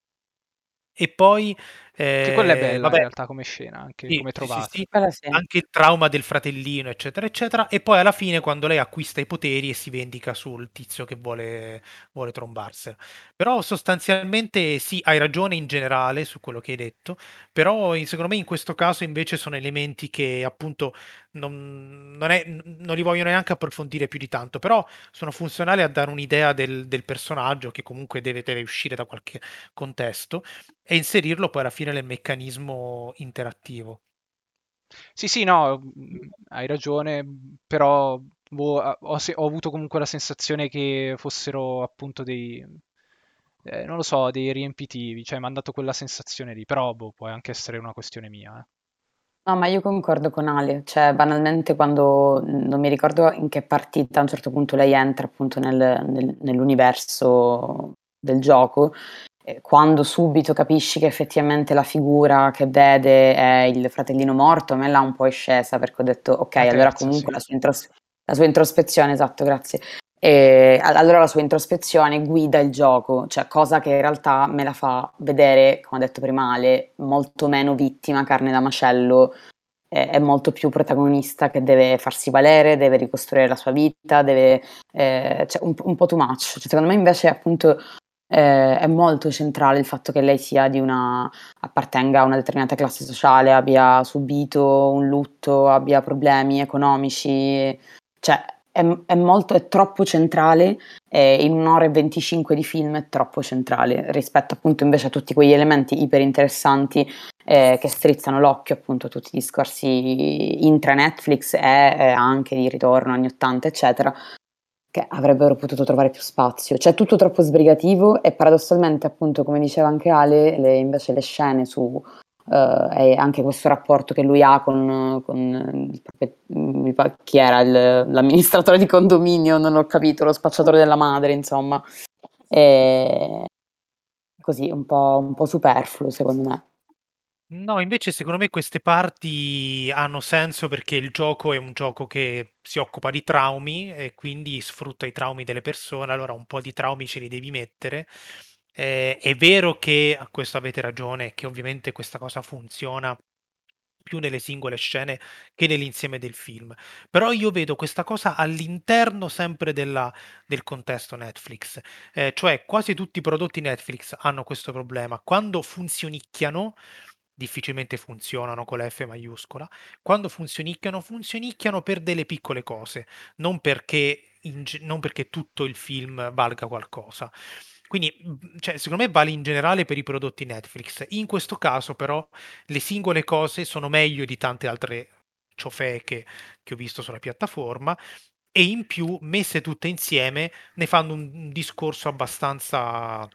e poi che quella è eh, bella vabbè, in realtà come scena, anche sì, come trovata. sì, sì. anche il trauma del fratellino, eccetera, eccetera. E poi alla fine, quando lei acquista i poteri e si vendica sul tizio che vuole, vuole trombarsela. Però sostanzialmente sì, hai ragione in generale su quello che hai detto, però secondo me in questo caso invece sono elementi che appunto non, non è- non li voglio neanche approfondire più di tanto, però sono funzionali a dare un'idea del, del personaggio che comunque deve, deve uscire da qualche contesto e inserirlo poi alla fine nel meccanismo interattivo. Sì, sì, no, mh, hai ragione, però boh, ha- ho, ho avuto comunque la sensazione che fossero appunto dei, eh, non lo so, dei riempitivi, cioè mi hanno dato quella sensazione lì, però boh, può anche essere una questione mia. eh. No, ma io concordo con Ale, cioè banalmente quando non mi ricordo in che partita a un certo punto lei entra appunto nel- nel- nell'universo del gioco, quando subito capisci che effettivamente la figura che vede è il fratellino morto, a me l'ha un po' è scesa perché ho detto ok, La allora terza, comunque sì. la sua, intros- la sua introspezione, esatto, grazie. E a- allora la sua introspezione guida il gioco, cioè cosa che in realtà me la fa vedere, come ha detto prima Ale, molto meno vittima, carne da macello, è, è molto più protagonista che deve farsi valere, deve ricostruire la sua vita, deve, eh, cioè un, un po' too much. Cioè, secondo me invece appunto eh, è molto centrale il fatto che lei sia di una, appartenga a una determinata classe sociale, abbia subito un lutto, abbia problemi economici, cioè è, è molto, è troppo centrale e in un'ora e 25 di film è troppo centrale rispetto appunto invece a tutti quegli elementi iper interessanti eh, che strizzano l'occhio appunto a tutti i discorsi intra Netflix e eh, anche di ritorno anni 80 eccetera che avrebbero potuto trovare più spazio. C'è tutto troppo sbrigativo e paradossalmente, appunto, come diceva anche Ale, le- invece le scene su eh, e anche questo rapporto che lui ha con, con il pa- chi era il- l'amministratore di condominio, non ho capito, lo spacciatore della madre, insomma. E così un po', un po' superfluo, secondo me. No, invece secondo me queste parti hanno senso perché il gioco è un gioco che si occupa di traumi e quindi sfrutta i traumi delle persone, allora un po' di traumi ce li devi mettere. Eh, è vero che, a questo avete ragione, che ovviamente questa cosa funziona più nelle singole scene che nell'insieme del film. Però io vedo questa cosa all'interno sempre della- del contesto Netflix, Eh, cioè quasi tutti i prodotti Netflix hanno questo problema. Quando funzionicchiano, difficilmente funzionano con la F maiuscola. Quando funzionicchiano, funzionicchiano per delle piccole cose, non perché, in non perché tutto il film valga qualcosa. Quindi, mh, cioè, secondo me vale in generale per i prodotti Netflix. In questo caso, però, le singole cose sono meglio di tante altre ciofeche che ho visto sulla piattaforma e in più, messe tutte insieme, ne fanno un discorso abbastanza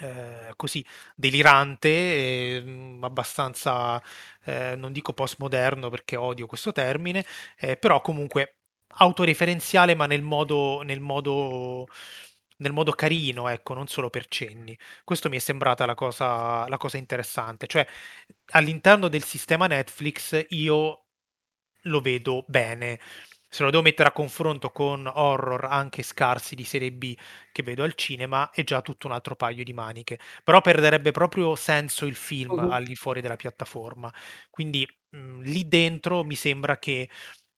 eh, così delirante, e, mm, abbastanza, eh, non dico postmoderno perché odio questo termine, eh, però comunque autoreferenziale, ma nel modo, nel modo, nel modo carino, ecco, non solo per cenni. Questo mi è sembrata la cosa, la cosa interessante. Cioè, all'interno del sistema Netflix io lo vedo bene. Se lo devo mettere a confronto con horror anche scarsi di serie B che vedo al cinema, è già tutto un altro paio di maniche. Però perderebbe proprio senso il film Mhm. al di fuori della piattaforma. Quindi mh, lì dentro mi sembra che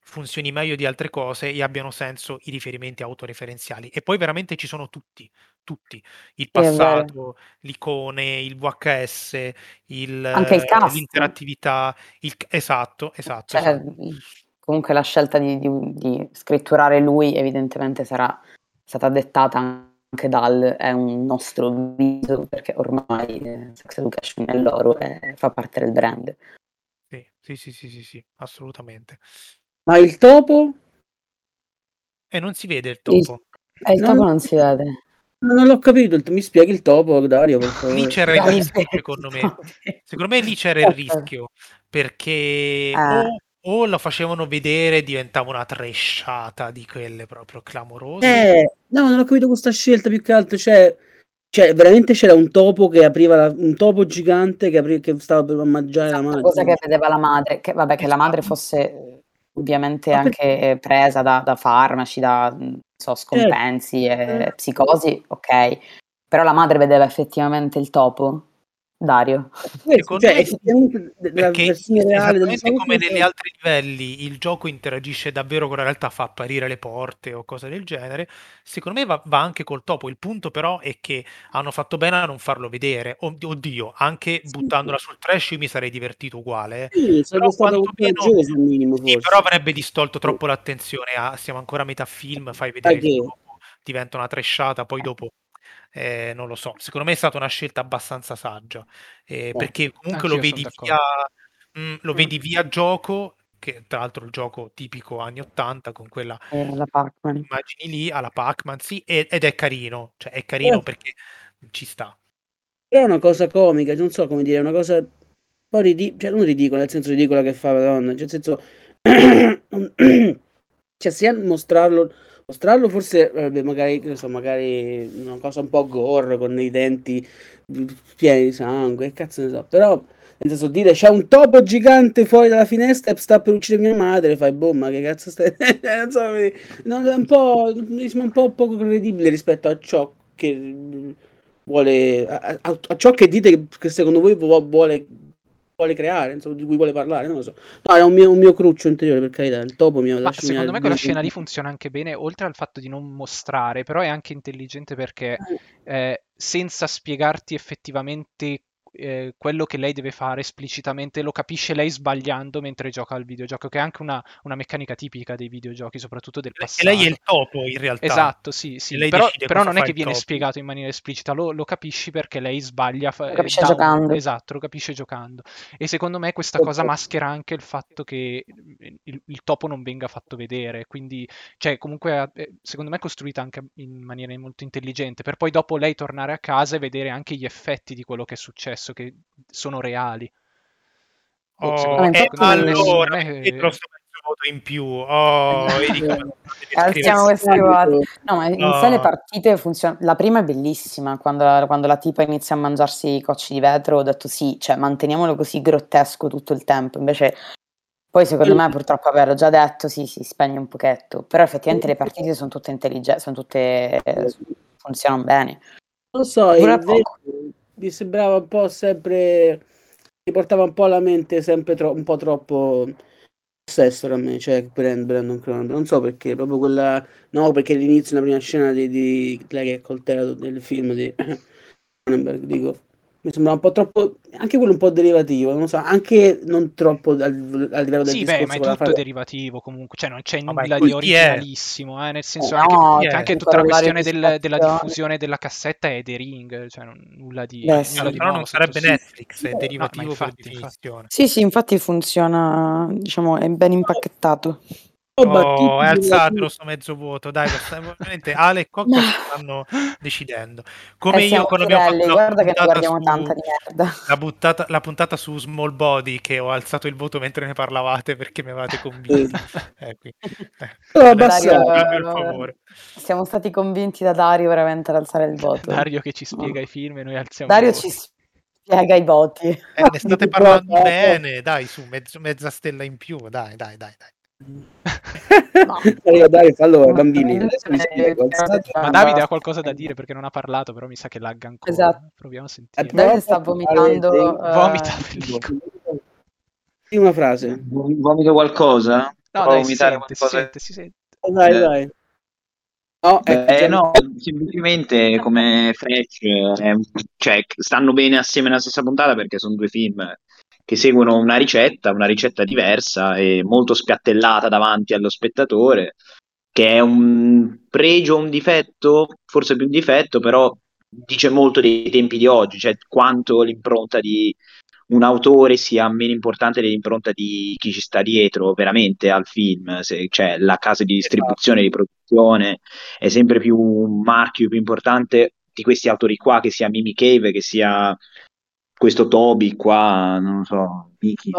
funzioni meglio di altre cose e abbiano senso i riferimenti autoreferenziali. E poi veramente ci sono tutti, tutti. Il passato, l'icone, il VHS, il, Anche il eh, cast. l'interattività, il... esatto, esatto, Cioè, esatto. Comunque la scelta di, di- di scritturare lui evidentemente sarà stata dettata anche dal è un nostro viso perché ormai eh, Sex Education è loro e fa parte del brand. Sì, sì, sì, sì, sì, sì, assolutamente. Ma il topo? E non si vede il Il, topo. e il No, topo no, non si vede. non l'ho capito. il- Mi spieghi il topo, Dario, per Lì c'era il rischio, secondo me. Secondo me lì c'era il Ok. rischio, perché Eh, o, o lo facevano vedere e diventava una tresciata di quelle proprio clamorose. Eh, no, non ho capito questa scelta più che altro, cioè, cioè veramente c'era un topo che apriva, la, un topo gigante che, apriva, che stava per mangiare la madre. cosa che vedeva la madre, che vabbè che la madre Esatto. fosse ovviamente Ma anche presa da, da farmaci, da so, scompensi e psicosi, ok, però la madre vedeva effettivamente il topo, Dario. Secondo cioè, me- Perché esattamente come negli altri livelli il gioco interagisce davvero con la realtà, fa apparire le porte o cose del genere, secondo me va, va anche col topo. Il punto però è che hanno fatto bene a non farlo vedere. Od- Oddio, anche Sì. buttandola sul trash io mi sarei divertito uguale. eh. Sì, sarebbe Però stato quantomeno- minimo Sì, però avrebbe distolto troppo l'attenzione a siamo ancora a metà film, fai vedere il topo, diventa una tresciata, poi dopo eh, non lo so. Secondo me è stata una scelta abbastanza saggia, eh, perché comunque lo vedi via, mm, lo Mm. vedi via gioco, che tra l'altro il gioco tipico anni 80 con quella Eh, immagini lì alla Pac-Man, sì, e- ed è carino, cioè è carino Eh. perché ci sta. Però è una cosa comica, non so come dire, è una cosa un po' ridicola, cioè non ridicola, nel senso ridicola che fa la donna, cioè nel senso... cioè sia mostrarlo, mostrarlo forse, vabbè, magari, so, magari una cosa un po' gore, con i denti pieni di sangue, cazzo ne so, però... Nel senso, dire c'è un topo gigante fuori dalla finestra e sta per uccidere mia madre, fai boh, ma che cazzo stai. non so, non- è un po'. un po' poco credibile rispetto a ciò che vuole. a, a- a ciò che dite che, secondo voi vu- vuole, vuole creare, insomma, di cui vuole parlare, non lo so. No, è un mio, un mio cruccio interiore, per carità. Il topo mi Ma lascia- mi secondo ha- me quella mi- scena lì funziona anche bene, oltre al fatto di non mostrare, però è anche intelligente perché eh, senza spiegarti effettivamente eh, quello che lei deve fare esplicitamente, lo capisce lei sbagliando mentre gioca al videogioco, che è anche una, una meccanica tipica dei videogiochi, soprattutto del E passato. lei è il topo in realtà. Esatto, sì, sì. E lei Però, però non è che viene topo. spiegato in maniera esplicita, lo, lo capisci perché lei sbaglia. Lo capisce dà un- giocando. Esatto, lo capisce giocando. E secondo me questa cosa maschera anche il fatto che il, il topo non venga fatto vedere. Quindi, cioè, comunque, eh, secondo me è costruita anche in maniera molto intelligente, per poi dopo lei tornare a casa e vedere anche gli effetti di quello che è successo, che sono reali. Boh, Oh, secondo me- Ah, e infatti- allora, me- dietro sto mezzo voto in più. Oh, Alziamo questi voti. No, ma in No. sé le partite funzionano. La prima è bellissima, quando la, quando la tipa inizia a mangiarsi i cocci di vetro, ho detto sì, cioè manteniamolo così grottesco tutto il tempo. Invece, poi secondo me, purtroppo, l'ho già detto, sì, si spegne un pochetto. Però effettivamente le partite sono tutte intelligenti, sono tutte. funzionano bene. Non lo so, Dura invece poco. Mi sembrava un po' sempre. Mi portava un po' alla mente sempre tro- un po' troppo Sessor a me, cioè Brand- Brandon Cronenberg. Non so perché, proprio quella. No, perché all'inizio, nella prima scena di, di lei che è coltella del film di Cronenberg, dico. Mi sembra un po' troppo. Anche quello un po' derivativo, non so, anche non troppo al, al livello del Sì, discorso beh, ma è tutto frase- derivativo comunque, cioè non c'è Vabbè, nulla di originalissimo, eh, nel senso Eh, anche, no, anche il tutta la questione del- della diffusione della cassetta è The Ring, cioè non- nulla di, Beh, nulla sì. di Però non sarebbe sole. Netflix, è No, derivativo ma infatti, per definizione. Sì, sì, infatti funziona, diciamo, è ben impacchettato. Oh, è alzato derivativo. sto mezzo voto, dai, veramente Ale e No. si stanno decidendo. Come Eh, io quando abbiamo fatto guarda che guardiamo su- tanta di merda. la, buttata- la puntata su Small Body che ho alzato il voto mentre ne parlavate perché mi avevate convinti. Eh, eh, il favore. Siamo stati convinti da Dario veramente ad alzare il voto. Dario che ci spiega No. i film e noi alziamo Dario ci spiega i voti. Eh, ne state parlando bene, dai, su, mezzo- mezza stella in più, dai, dai, dai. dai. Allora, dai, allora, bambini, Ma- adesso spiego. Ma Davide ha qualcosa da dire perché non ha parlato, però mi sa che lagga ancora. Esatto. Proviamo a sentire. Davide sta vomitando, eh, Vomita pellicola. Sì, una frase. Vomito qualcosa? No, Provo dai, si vomitare sente, si qualcosa? sente, si sente. Oh, dai, Eh. dai. No, Eh, no, semplicemente come Fresh, eh, cioè, stanno bene assieme nella stessa puntata perché sono due film che seguono una ricetta, una ricetta diversa e molto spiattellata davanti allo spettatore, che è un pregio, un difetto, forse più un difetto, però dice molto dei tempi di oggi, cioè quanto l'impronta di un autore sia meno importante dell'impronta di chi ci sta dietro veramente al film, se, cioè la casa di distribuzione, di produzione è sempre più un marchio più importante di questi autori qua, che sia Mimi Cave, che sia questo Toby qua, non lo so, Mikis.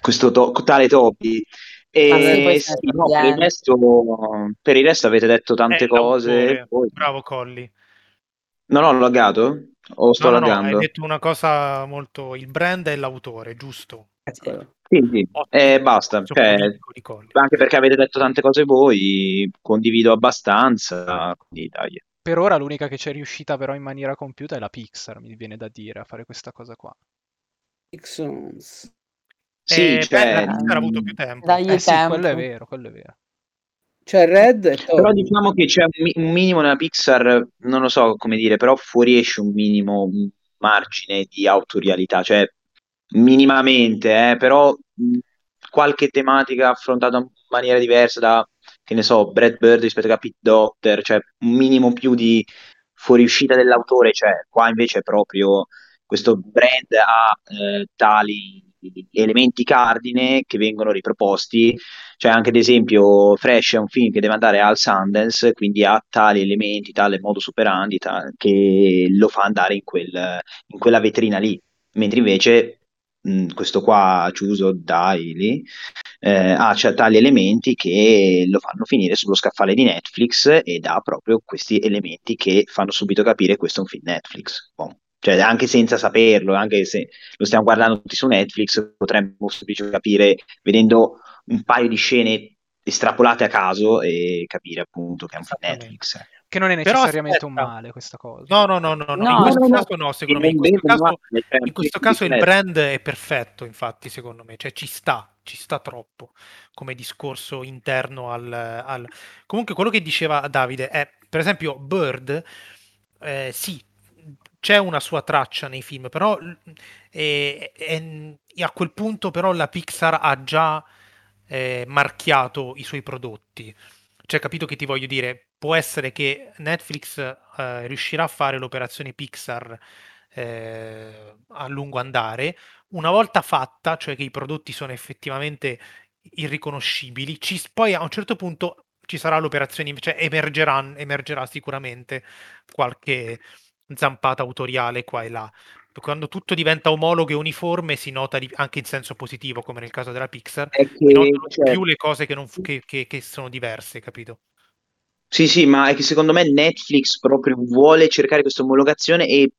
Questo to- tale Toby. E Ah, sì, no, per il resto, per il resto avete detto tante È cose. poi- Bravo Colli. Non ho laggato? O sto No, no, no, hai laggando? detto una cosa molto... Il brand è l'autore, giusto? Ecco. Sì, sì. Ottimo. E basta. Cioè, anche perché avete detto tante cose voi, condivido abbastanza. Quindi dai. Per ora l'unica che ci è riuscita però in maniera compiuta è la Pixar, mi viene da dire, a fare questa cosa qua. Pixons. Sì, Eh, cioè, beh, Pixar ha avuto più tempo. Dagli Eh sì, tempo. quello è vero, quello è vero. C'è Red e Toby. Però diciamo che c'è un, mi- un minimo nella Pixar, non lo so come dire, però fuoriesce un minimo margine di autorialità, cioè minimamente, eh, però mh, qualche tematica affrontata in maniera diversa da, che ne so, Brad Bird rispetto a Pete Docter, cioè un minimo più di fuoriuscita dell'autore, cioè qua invece è proprio questo brand ha eh, tali elementi cardine che vengono riproposti. Cioè anche ad esempio Fresh è un film che deve andare al Sundance, quindi ha tali elementi, tale modus operandi ta- che lo fa andare in, quel- in quella vetrina lì, mentre invece mh, questo qua, Chiuso Daily, eh, ha cioè, tali elementi che lo fanno finire sullo scaffale di Netflix ed ha proprio questi elementi che fanno subito capire che questo è un film Netflix. Boh. Cioè, anche senza saperlo, anche se lo stiamo guardando tutti su Netflix, potremmo semplicemente capire vedendo un paio di scene estrapolate a caso e capire appunto che è un film. Netflix. Che non è Però necessariamente un aspetta. male questa cosa. No, no, no, no, no, No, in questo no, caso no, secondo me. In questo caso, in questo caso il brand è perfetto, infatti, secondo me. Cioè, ci sta, ci sta troppo come discorso interno al... al- Comunque, quello che diceva Davide è, per esempio, Bird, eh, sì, c'è una sua traccia nei film, però eh, è- a quel punto però la Pixar ha già eh, marchiato i suoi prodotti. Cioè, capito che ti voglio dire? Può essere che Netflix eh, riuscirà a fare l'operazione Pixar eh, a lungo andare. Una volta fatta, cioè che i prodotti sono effettivamente irriconoscibili, ci, poi a un certo punto ci sarà l'operazione, cioè emergerà, emergerà sicuramente qualche zampata autoriale qua e là. Quando tutto diventa omologo e uniforme si nota di- anche in senso positivo, come nel caso della Pixar, È si che, notano cioè, più le cose che, non che- che- che sono diverse, capito? Sì, sì, ma è che secondo me Netflix proprio vuole cercare questa omologazione e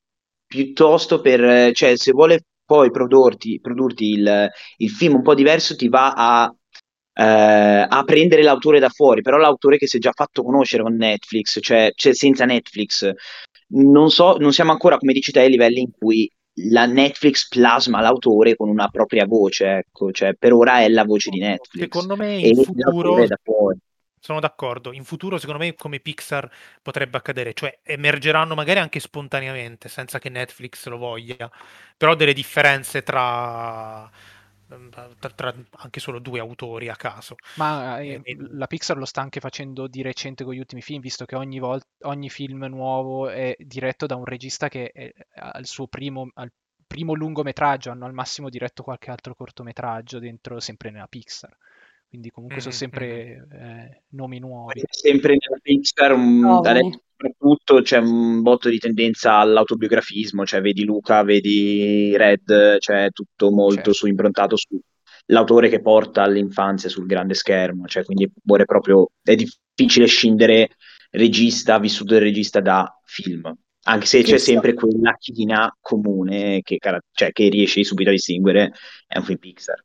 piuttosto per, eh, cioè, se vuole poi produrti, produrti il, il film un po' diverso, ti va a, eh, a prendere l'autore da fuori, però l'autore che si è già fatto conoscere con Netflix, cioè, cioè senza Netflix. Non so, non siamo ancora, come dici te, ai livelli in cui la Netflix plasma l'autore con una propria voce, ecco, cioè per ora è la voce di Netflix. Secondo me in futuro è da fuori. Sono d'accordo. In futuro, secondo me, come Pixar potrebbe accadere, cioè emergeranno magari anche spontaneamente, senza che Netflix lo voglia, però delle differenze tra, tra- tra anche solo due autori a caso. Ma eh, Eh, la Pixar lo sta anche facendo di recente con gli ultimi film, visto che ogni volta, ogni film nuovo è diretto da un regista che è al suo primo, al primo lungometraggio, hanno al massimo diretto qualche altro cortometraggio dentro, sempre nella Pixar. Quindi comunque sono sempre eh, nomi nuovi. sempre nella Pixar, un- adesso soprattutto c'è un botto di tendenza all'autobiografismo, cioè vedi Luca, vedi Red, cioè tutto molto Certo. su improntato sull'autore che porta all'infanzia sul grande schermo, cioè quindi vuole proprio, è difficile scindere regista, vissuto del regista da film, anche se c'è Chissà. sempre quella china comune che, cioè, che riesci subito a distinguere, è un film Pixar.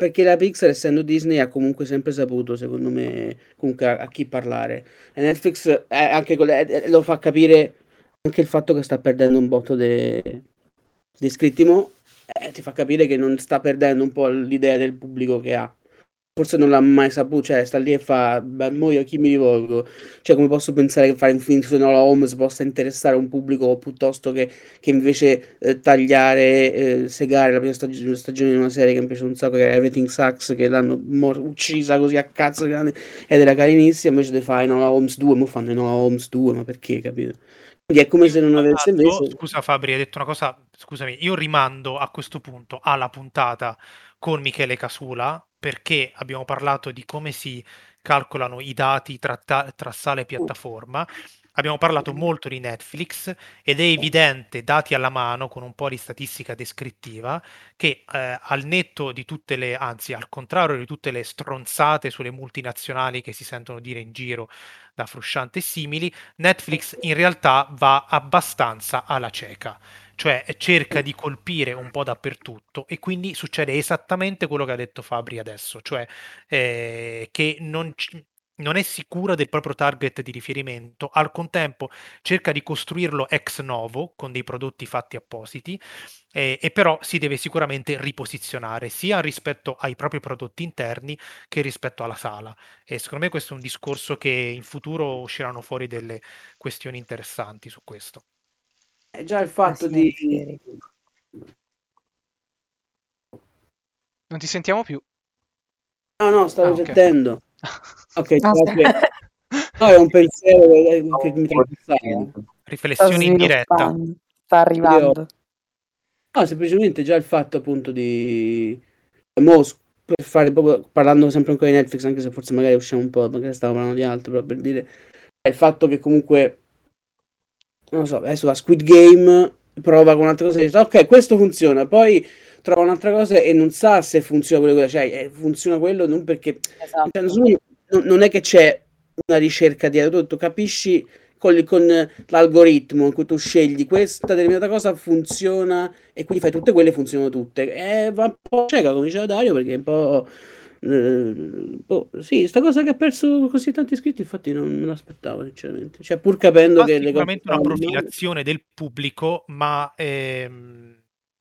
Perché la Pixar, essendo Disney, ha comunque sempre saputo, secondo me, comunque a, a chi parlare. E Netflix eh, le- eh, lo fa capire anche il fatto che sta perdendo un botto di iscritti, eh, ti fa capire che non sta perdendo un po' l'idea del pubblico che ha. Forse non l'ha mai saputo, cioè sta lì e fa, beh, mo io a chi mi rivolgo? Cioè come posso pensare che fare un film su Enola Holmes possa interessare un pubblico piuttosto che, che invece eh, tagliare, eh, segare la prima stag- stagione di una serie che mi piace un sacco, che è Everything Sucks, che l'hanno mor- uccisa così a cazzo grande, ed era carinissima, invece di fare Enola Holmes 2, mo fanno Enola Holmes 2, ma perché, capito? Quindi è come se non avesse Tra l'altro, invece... Scusa Fabri, hai detto una cosa, scusami, io rimando a questo punto alla puntata con Michele Casula perché abbiamo parlato di come si calcolano i dati tra, ta- tra sala e piattaforma abbiamo parlato molto di Netflix ed è evidente, dati alla mano, con un po' di statistica descrittiva, che eh, al netto di tutte le, anzi al contrario di tutte le stronzate sulle multinazionali che si sentono dire in giro da Frusciante e simili, Netflix in realtà va abbastanza alla cieca cioè cerca di colpire un po' dappertutto e quindi succede esattamente quello che ha detto Fabri adesso, cioè eh, che non, non è sicura del proprio target di riferimento, al contempo cerca di costruirlo ex novo con dei prodotti fatti appositi eh, e però si deve sicuramente riposizionare sia rispetto ai propri prodotti interni che rispetto alla sala e secondo me questo è un discorso che in futuro usciranno fuori delle questioni interessanti su questo. È già il fatto di... Non ti sentiamo più. No, no, stavo ah, riflettendo. Ok, ah, okay. no, è un pensiero che, che mi trapassava. Riflessioni in diretta. Sta arrivando. No, semplicemente già il fatto appunto di... Mo, per fare proprio, parlando sempre ancora di Netflix, anche se forse magari usciamo un po', magari stavo parlando di altro, però per dire, è il fatto che comunque non lo so, adesso la Squid Game prova con un'altra cosa e dice ok, questo funziona, poi trova un'altra cosa e non sa se funziona quello che cioè, eh, funziona quello non perché esatto. cioè, non, non, è che c'è una ricerca dietro, tu capisci con, con, l'algoritmo in cui tu scegli questa determinata cosa funziona e quindi fai tutte quelle funzionano tutte. E va un po' cieca, come diceva Dario, perché è un po' Eh, boh, sì, sta cosa che ha perso così tanti iscritti, infatti non me l'aspettavo sinceramente. Cioè, pur capendo che le cose una profilazione del pubblico, ma ehm,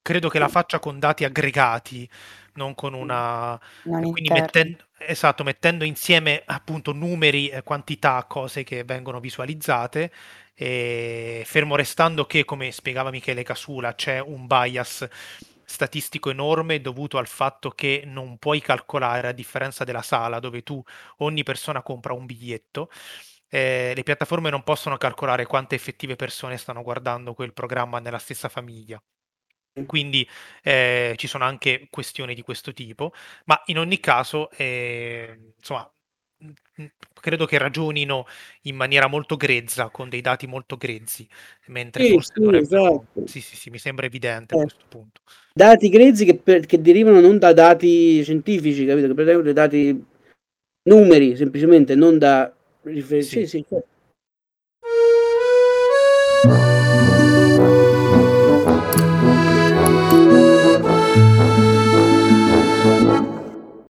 credo che la faccia con dati aggregati, non con una non quindi mettendo, esatto, mettendo insieme appunto numeri, quantità, cose che vengono visualizzate. E fermo restando che, come spiegava Michele Casula, c'è un bias statistico enorme dovuto al fatto che non puoi calcolare, a differenza della sala dove tu ogni persona compra un biglietto, eh, le piattaforme non possono calcolare quante effettive persone stanno guardando quel programma nella stessa famiglia. Quindi eh, ci sono anche questioni di questo tipo, ma in ogni caso, eh, insomma, credo che ragionino in maniera molto grezza, con dei dati molto grezzi, mentre sì, forse sì, dovrebbero... Esatto. Sì, sì, sì, mi sembra evidente eh. a questo punto. Dati grezzi che, per, che, derivano non da dati scientifici, capito? Che per esempio dati numeri, semplicemente, non da... Rifer- sì. Sì, sì, certo.